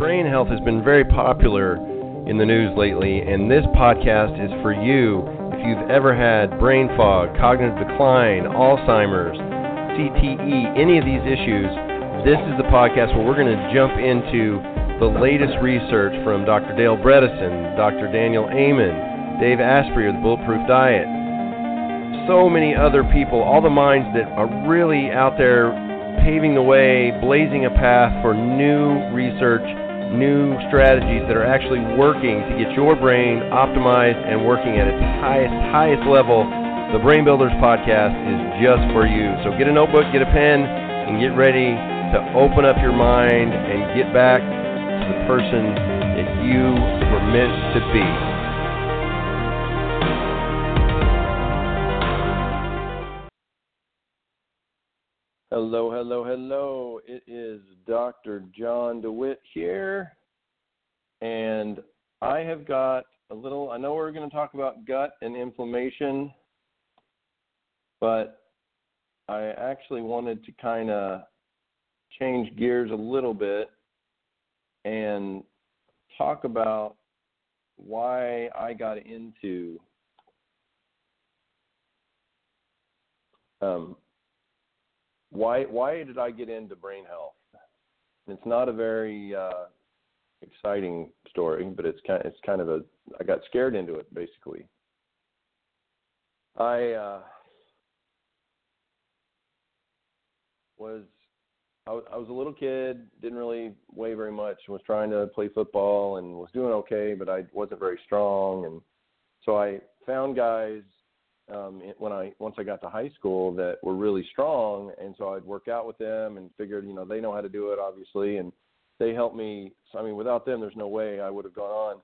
brain health has been very popular in the news lately, and this podcast is for you if you've ever had brain fog, cognitive decline, Alzheimer's, CTE, any of these issues. This is the podcast where we're going to jump into the latest research from Dr. Dale Bredesen, Dr. Daniel Amen, Dave Asprey of the Bulletproof Diet, so many other people, all the minds that are really out there paving the way, blazing a path for new research, new strategies that are actually working to get your brain optimized and working at its highest, highest level. The Brain Builders podcast is just for you. So get a notebook, get a pen, and get ready to open up your mind and get back to the person that you were meant to be. Hello, hello, hello. It is Dr. John DeWitt here. And I have got a little, I know we're going to talk about gut and inflammation, but I actually wanted to kind of change gears a little bit and talk about why I got into um, why why did I get into brain health? It's not a very uh, exciting story, but it's kind it's kind of a I got scared into it basically. I uh, was I was, I was a little kid, didn't really weigh very much, was trying to play football and was doing okay, but I wasn't very strong, and so I found guys um, when I once I got to high school that were really strong, and so I'd work out with them and figured, you know, they know how to do it, obviously, and they helped me. So, I mean, without them, there's no way I would have gone on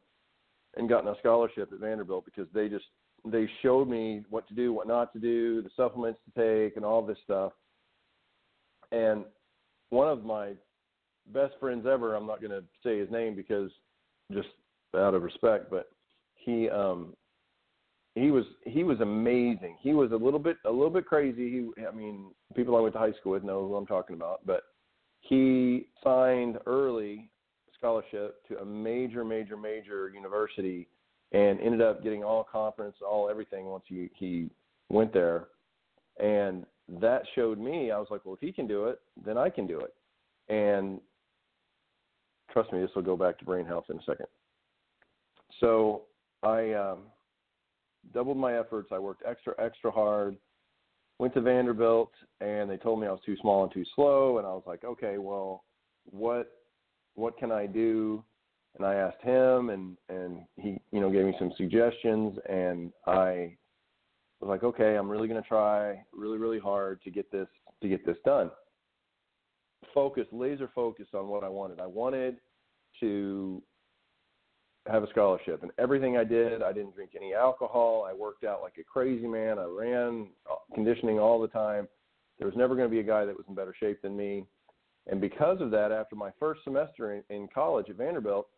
and gotten a scholarship at Vanderbilt because they just they showed me what to do, what not to do, the supplements to take, and all this stuff. And one of my best friends ever, I'm not going to say his name because just out of respect, but he um he was he was amazing. He was a little bit a little bit crazy. He I mean, people I went to high school with know who I'm talking about, but he signed early scholarship to a major major major university and ended up getting all conference, all everything once he he went there. And that showed me I was like, well, if he can do it, then I can do it. And trust me, this will go back to brain health in a second. So I um doubled my efforts. I worked extra, extra hard. Went to Vanderbilt, and they told me I was too small and too slow. And I was like, okay, well, what what can I do? And I asked him, and and he, you know, gave me some suggestions. And I was like, okay, I'm really going to try really, really hard to get this to get this done. Focus, laser focus on what I wanted. I wanted to have a scholarship. And everything I did, I didn't drink any alcohol. I worked out like a crazy man. I ran conditioning all the time. There was never going to be a guy that was in better shape than me. And because of that, after my first semester in, in college at Vanderbilt,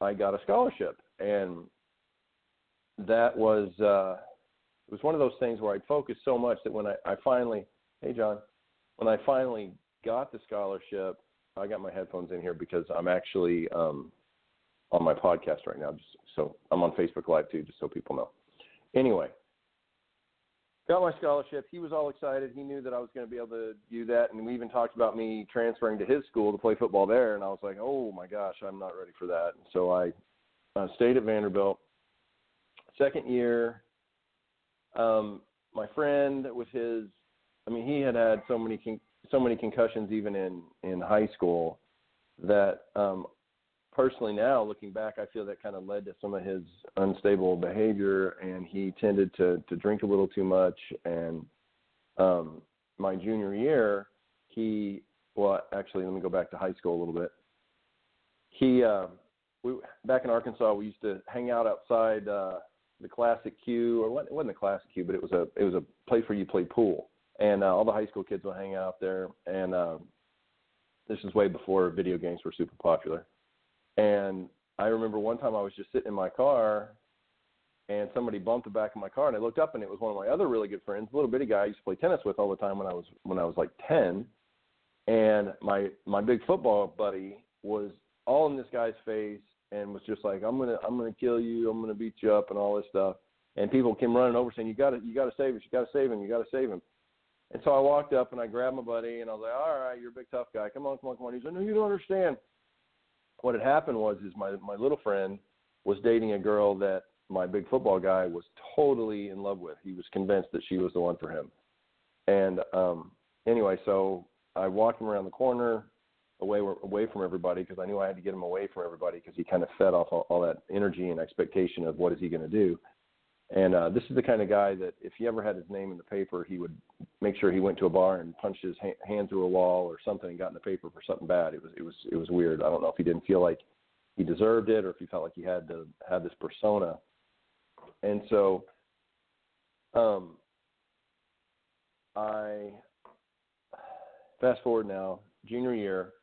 I got a scholarship. And that was uh it was one of those things where I'd focused so much that when I, I finally hey John, when I finally got the scholarship, I got my headphones in here because I'm actually um on my podcast right now. Just so I'm on Facebook Live too, just so people know. Anyway, got my scholarship. He was all excited. He knew that I was going to be able to do that, and we even talked about me transferring to his school to play football there. And I was like, oh my gosh, I'm not ready for that. And so I uh, stayed at Vanderbilt. Second year, um, my friend with his, I mean, he had had so many con- so many concussions even in in high school that um, personally now looking back i feel that kind of led to some of his unstable behavior and he tended to to drink a little too much. And um my junior year he well actually let me go back to high school a little bit. He uh we back in arkansas we used to hang out outside uh the classic q or what it wasn't the classic q but it was a it was a place where you played pool. And uh, all the high school kids would hang out there. And uh this is way before video games were super popular and I remember one time I was just sitting in my car and somebody bumped the back of my car and I looked up and it was one of my other really good friends, a little bitty guy I used to play tennis with all the time when I was when I was like ten. And my my big football buddy was all in this guy's face and was just like, "I'm gonna, I'm gonna kill you. I'm gonna beat you up," and all this stuff. And people came running over saying, "You got to, you got to save us. You got to save him. You got to save him." And so I walked up and I grabbed my buddy and I was like, "All right, you're a big tough guy. Come on, come on, come on." He's like, "No, you don't understand." What had happened was, is my my little friend was dating a girl that my big football guy was totally in love with. He was convinced that she was the one for him. And um anyway, so I walked him around the corner away away from everybody because I knew I had to get him away from everybody because he kind of fed off all, all that energy and expectation of what is he going to do. And uh, this is the kind of guy that if he ever had his name in the paper, he would make sure he went to a bar and punched his ha- hand through a wall or something and got in the paper for something bad. It was it was it was weird. I don't know if he didn't feel like he deserved it or if he felt like he had to have this persona. And so, um, I fast forward now, junior year,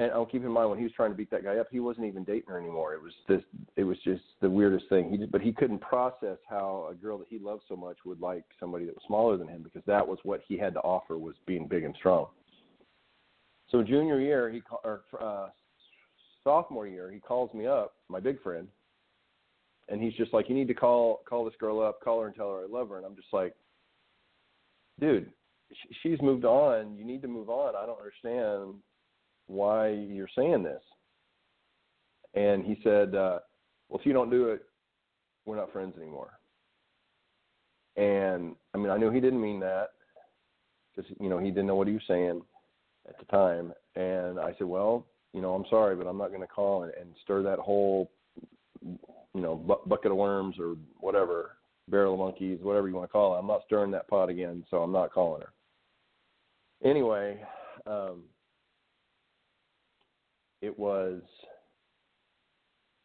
and I'll keep in mind when he was trying to beat that guy up, he wasn't even dating her anymore. It was this. It was just the weirdest thing. He just, but he couldn't process how a girl that he loved so much would like somebody that was smaller than him because that was what he had to offer was being big and strong. So junior year, he or uh, sophomore year, he calls me up, my big friend, and he's just like, "You need to call call this girl up, call her and tell her I love her." And I'm just like, "Dude, she's moved on. You need to move on. I don't understand why you're saying this. And he said, uh, well, if you don't do it, we're not friends anymore. And I mean, I knew he didn't mean that because, you know, he didn't know what he was saying at the time. And I said, well, you know, I'm sorry, but I'm not going to call and, and stir that whole, you know, bu- bucket of worms or whatever, barrel of monkeys, whatever you want to call it. I'm not stirring that pot again, so I'm not calling her. Anyway, um, it was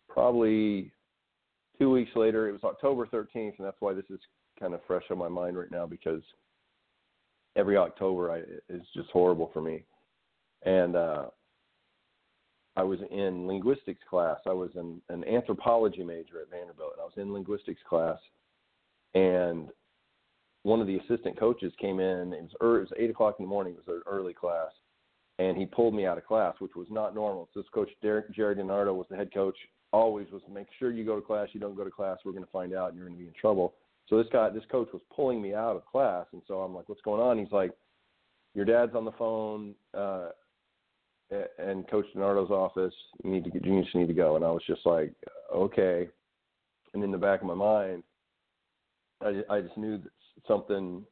probably two weeks later. It was October 13th, and that's why this is kind of fresh on my mind right now because every October I, is just horrible for me. And uh, I was in linguistics class. I was in an anthropology major at Vanderbilt, and I was in linguistics class. And one of the assistant coaches came in. It was, it was eight o'clock in the morning. It was an early class, and he pulled me out of class, which was not normal. So this coach Derek, Gerry DiNardo was the head coach. Always was make sure you go to class. You don't go to class, we're going to find out, and you're going to be in trouble. So this guy, this coach was pulling me out of class, and so I'm like, "What's going on?" He's like, "Your dad's on the phone, uh, and Coach DiNardo's office. You need to, you just need to go." And I was just like, "Okay." And in the back of my mind, I, I just knew that something,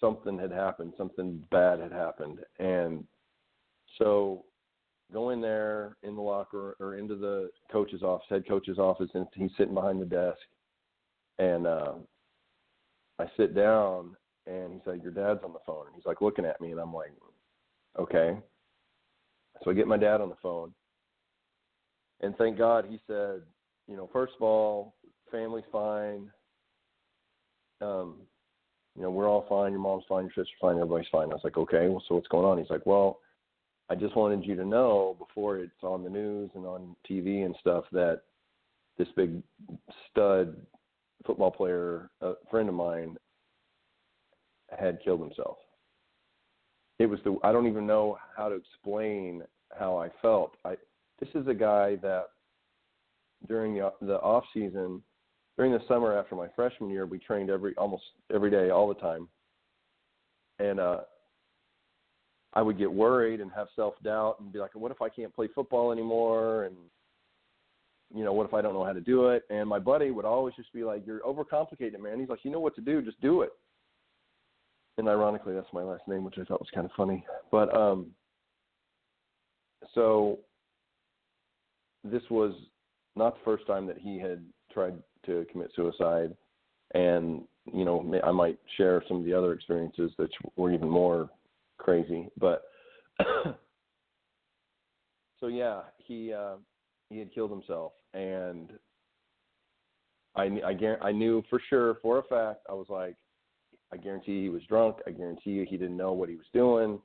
something had happened, something bad had happened, and so go in there in the locker or into the coach's office, head coach's office, and he's sitting behind the desk. And uh, I sit down, and he's like, "Your dad's on the phone." And he's like looking at me, and I'm like, "Okay." So I get my dad on the phone, and thank God he said, "You know, first of all, family's fine. Um, you know, we're all fine. Your mom's fine. Your sister's fine. Everybody's fine." I was like, "Okay, well, so what's going on?" He's like, "Well." I just wanted you to know before it's on the news and on TV and stuff that this big stud football player, a friend of mine, had killed himself. It was the I don't even know how to explain how I felt. I this is a guy that during the the off season, during the summer after my freshman year, we trained every almost every day, all the time. And uh I would get worried and have self doubt and be like, what if I can't play football anymore? And you know, what if I don't know how to do it? And my buddy would always just be like, you're overcomplicating it, man. He's like, you know what to do, just do it. And ironically, that's my last name, which I thought was kind of funny. But um, so this was not the first time that he had tried to commit suicide, and you know, I might share some of the other experiences that were even more crazy. But so yeah, he uh, he had killed himself, and I I I knew for sure for a fact. I was like, I guarantee he was drunk. I guarantee you he didn't know what he was doing,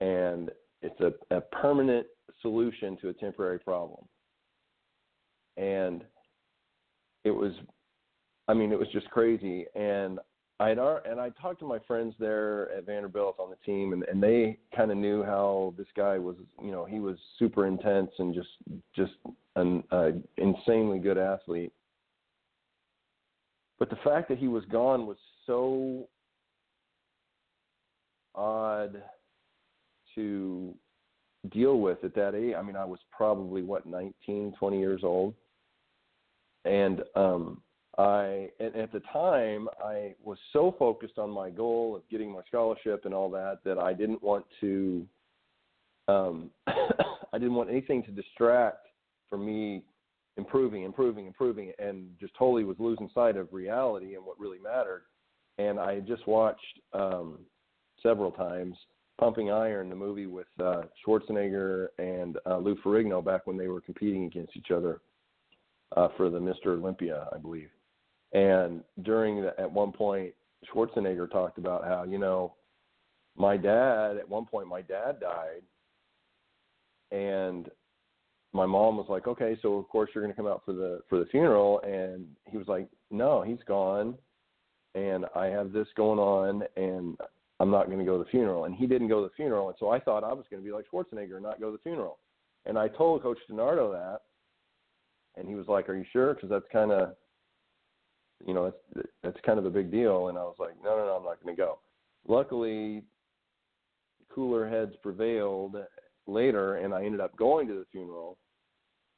and it's a, a permanent solution to a temporary problem. And it was, I mean, it was just crazy. And I and I talked to my friends there at Vanderbilt on the team, and and they kind of knew how this guy was. You know, he was super intense and just just an uh, insanely good athlete. But the fact that he was gone was so odd to deal with at that age. I mean, I was probably what 19, 20 years old, and um I at, at the time I was so focused on my goal of getting my scholarship and all that that I didn't want to um I didn't want anything to distract from me improving, improving, improving and just totally was losing sight of reality and what really mattered. And I just watched um several times Pumping Iron, the movie with uh Schwarzenegger and uh Lou Ferrigno back when they were competing against each other uh for the Mr. Olympia, I believe and during the, at one point, Schwarzenegger talked about how you know, my dad at one point my dad died, and my mom was like, okay, so of course you're going to come out for the for the funeral, and he was like, no, he's gone, and I have this going on, and I'm not going to go to the funeral, and he didn't go to the funeral, and so I thought I was going to be like Schwarzenegger and not go to the funeral, and I told Coach DiNardo that, and he was like, are you sure? Because that's kind of you know, that's that's kind of a big deal. And I was like, no, no, no, I'm not going to go. Luckily, cooler heads prevailed later, and I ended up going to the funeral.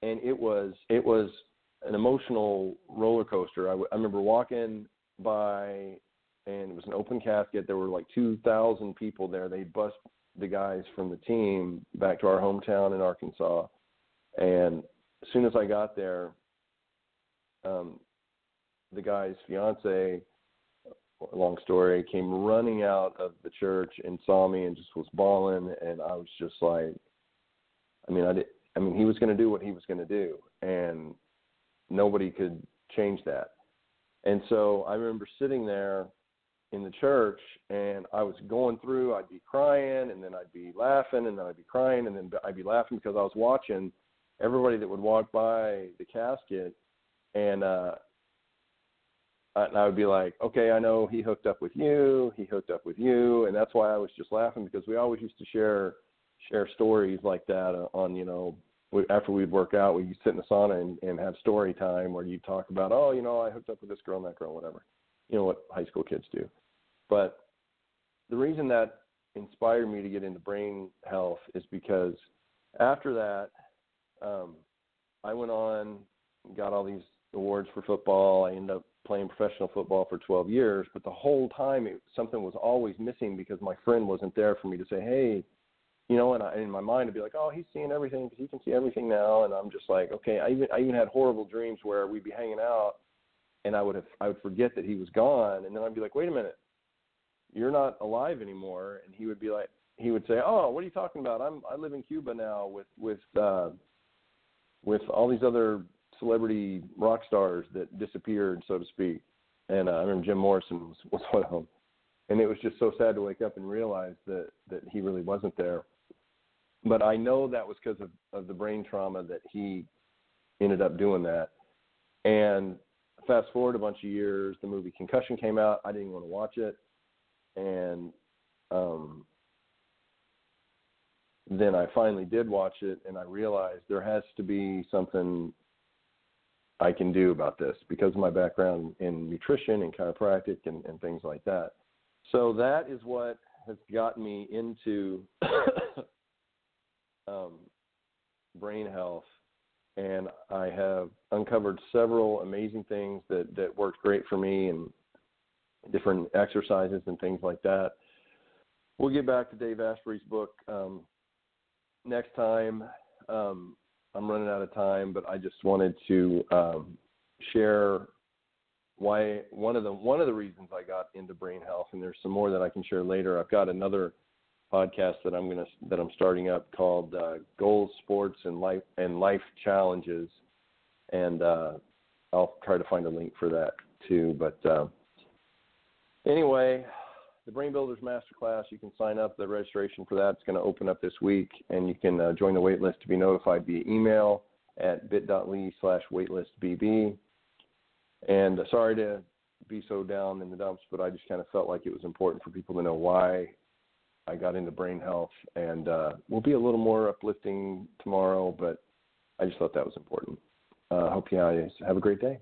And it was it was an emotional roller coaster. I, w- I remember walking by, and it was an open casket. There were like 2,000 people there. They bust the guys from the team back to our hometown in Arkansas. And as soon as I got there, um, the guy's fiance, long story, came running out of the church and saw me and just was bawling, and I was just like, I mean, I did. I mean, he was going to do what he was going to do, and nobody could change that. And so I remember sitting there in the church, and I was going through. I'd be crying, and then I'd be laughing, and then I'd be crying, and then I'd be laughing because I was watching everybody that would walk by the casket, and uh, and I would be like, okay, I know he hooked up with you, he hooked up with you, and that's why I was just laughing because we always used to share share stories like that on you know after we'd work out, we'd sit in the sauna and, and have story time where you talk about, oh, you know, I hooked up with this girl and that girl, whatever, you know what high school kids do. But the reason that inspired me to get into brain health is because after that, um, I went on, got all these awards for football. I ended up playing professional football for 12 years, but the whole time it, something was always missing because my friend wasn't there for me to say, hey, you know, and I, in my mind I'd be like, oh, he's seeing everything because he can see everything now, and I'm just like, okay. I even I even had horrible dreams where we'd be hanging out, and I would have I would forget that he was gone, and then I'd be like, wait a minute, you're not alive anymore, and he would be like, he would say, oh, what are you talking about? I'm I live in Cuba now with with uh, with all these other celebrity rock stars that disappeared, so to speak. And uh, I remember Jim Morrison was, was one of them. And it was just so sad to wake up and realize that that he really wasn't there. But I know that was because of, of the brain trauma that he ended up doing that. And fast forward a bunch of years, the movie Concussion came out. I didn't want to watch it, and um, then I finally did watch it, and I realized there has to be something I can do about this because of my background in nutrition and chiropractic and, and things like that. So that is what has gotten me into um, brain health, and I have uncovered several amazing things that that worked great for me and different exercises and things like that. We'll get back to Dave Asprey's book um, next time. Um, I'm running out of time, but I just wanted to um, share why one of the one of the reasons I got into brain health, and there's some more that I can share later. I've got another podcast that I'm gonna that I'm starting up called uh, Goals, Sports, and Life and Life Challenges, and uh, I'll try to find a link for that too. But uh, anyway, the Brain Builders Masterclass. You can sign up. The registration for that is going to open up this week, and you can uh, join the waitlist to be notified via email at bit.ly slash waitlistbb. And uh, sorry to be so down in the dumps, but I just kind of felt like it was important for people to know why I got into brain health, and uh, we'll be a little more uplifting tomorrow. But I just thought that was important. Uh, hope you guys have a great day.